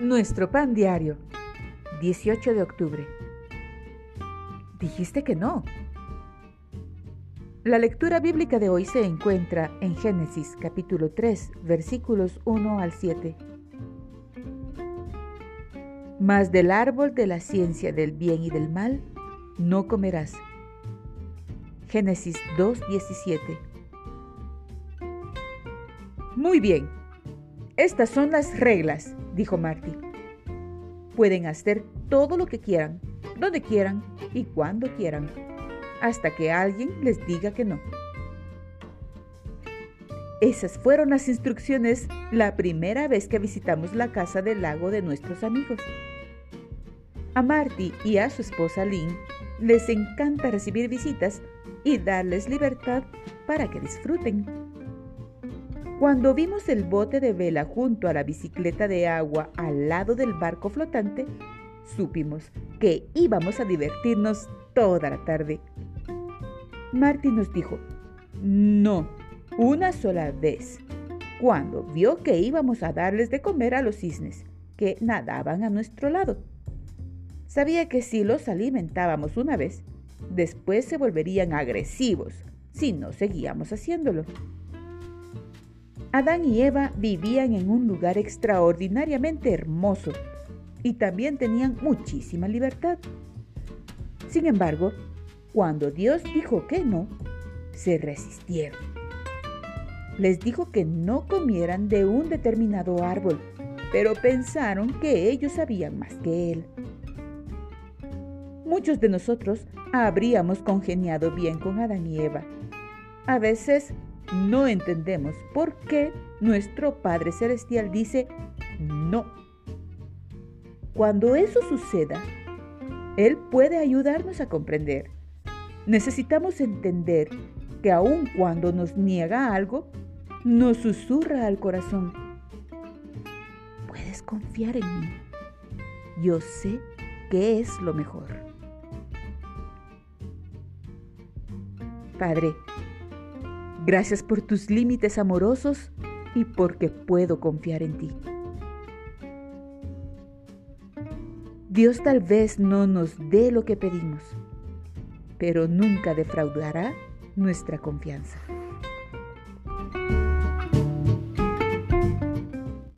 Nuestro pan diario, 18 de octubre. Dijiste que no. La lectura bíblica de hoy se encuentra en Génesis capítulo 3, versículos 1 al 7. Mas del árbol de la ciencia del bien y del mal no comerás. Génesis 2:17. Muy bien, estas son las reglas, dijo Marty. Pueden hacer todo lo que quieran, donde quieran y cuando quieran, hasta que alguien les diga que no. Esas fueron las instrucciones la primera vez que visitamos la casa del lago de nuestros amigos. A Marty y a su esposa Lynn les encanta recibir visitas y darles libertad para que disfruten. Cuando vimos el bote de vela junto a la bicicleta de agua al lado del barco flotante, supimos que íbamos a divertirnos toda la tarde. Marty nos dijo, no, una sola vez, cuando vio que íbamos a darles de comer a los cisnes, que nadaban a nuestro lado. Sabía que si los alimentábamos una vez, después se volverían agresivos si no seguíamos haciéndolo. Adán y Eva vivían en un lugar extraordinariamente hermoso y también tenían muchísima libertad. Sin embargo, cuando Dios dijo que no, se resistieron. Les dijo que no comieran de un determinado árbol, pero pensaron que ellos sabían más que Él. Muchos de nosotros habríamos congeniado bien con Adán y Eva. A veces no entendemos por qué nuestro Padre Celestial dice no. Cuando eso suceda, Él puede ayudarnos a comprender. Necesitamos entender que aun cuando nos niega algo, nos susurra al corazón. Puedes confiar en mí. Yo sé que es lo mejor. Padre, Gracias por tus límites amorosos y porque puedo confiar en ti. Dios tal vez no nos dé lo que pedimos, pero nunca defraudará nuestra confianza.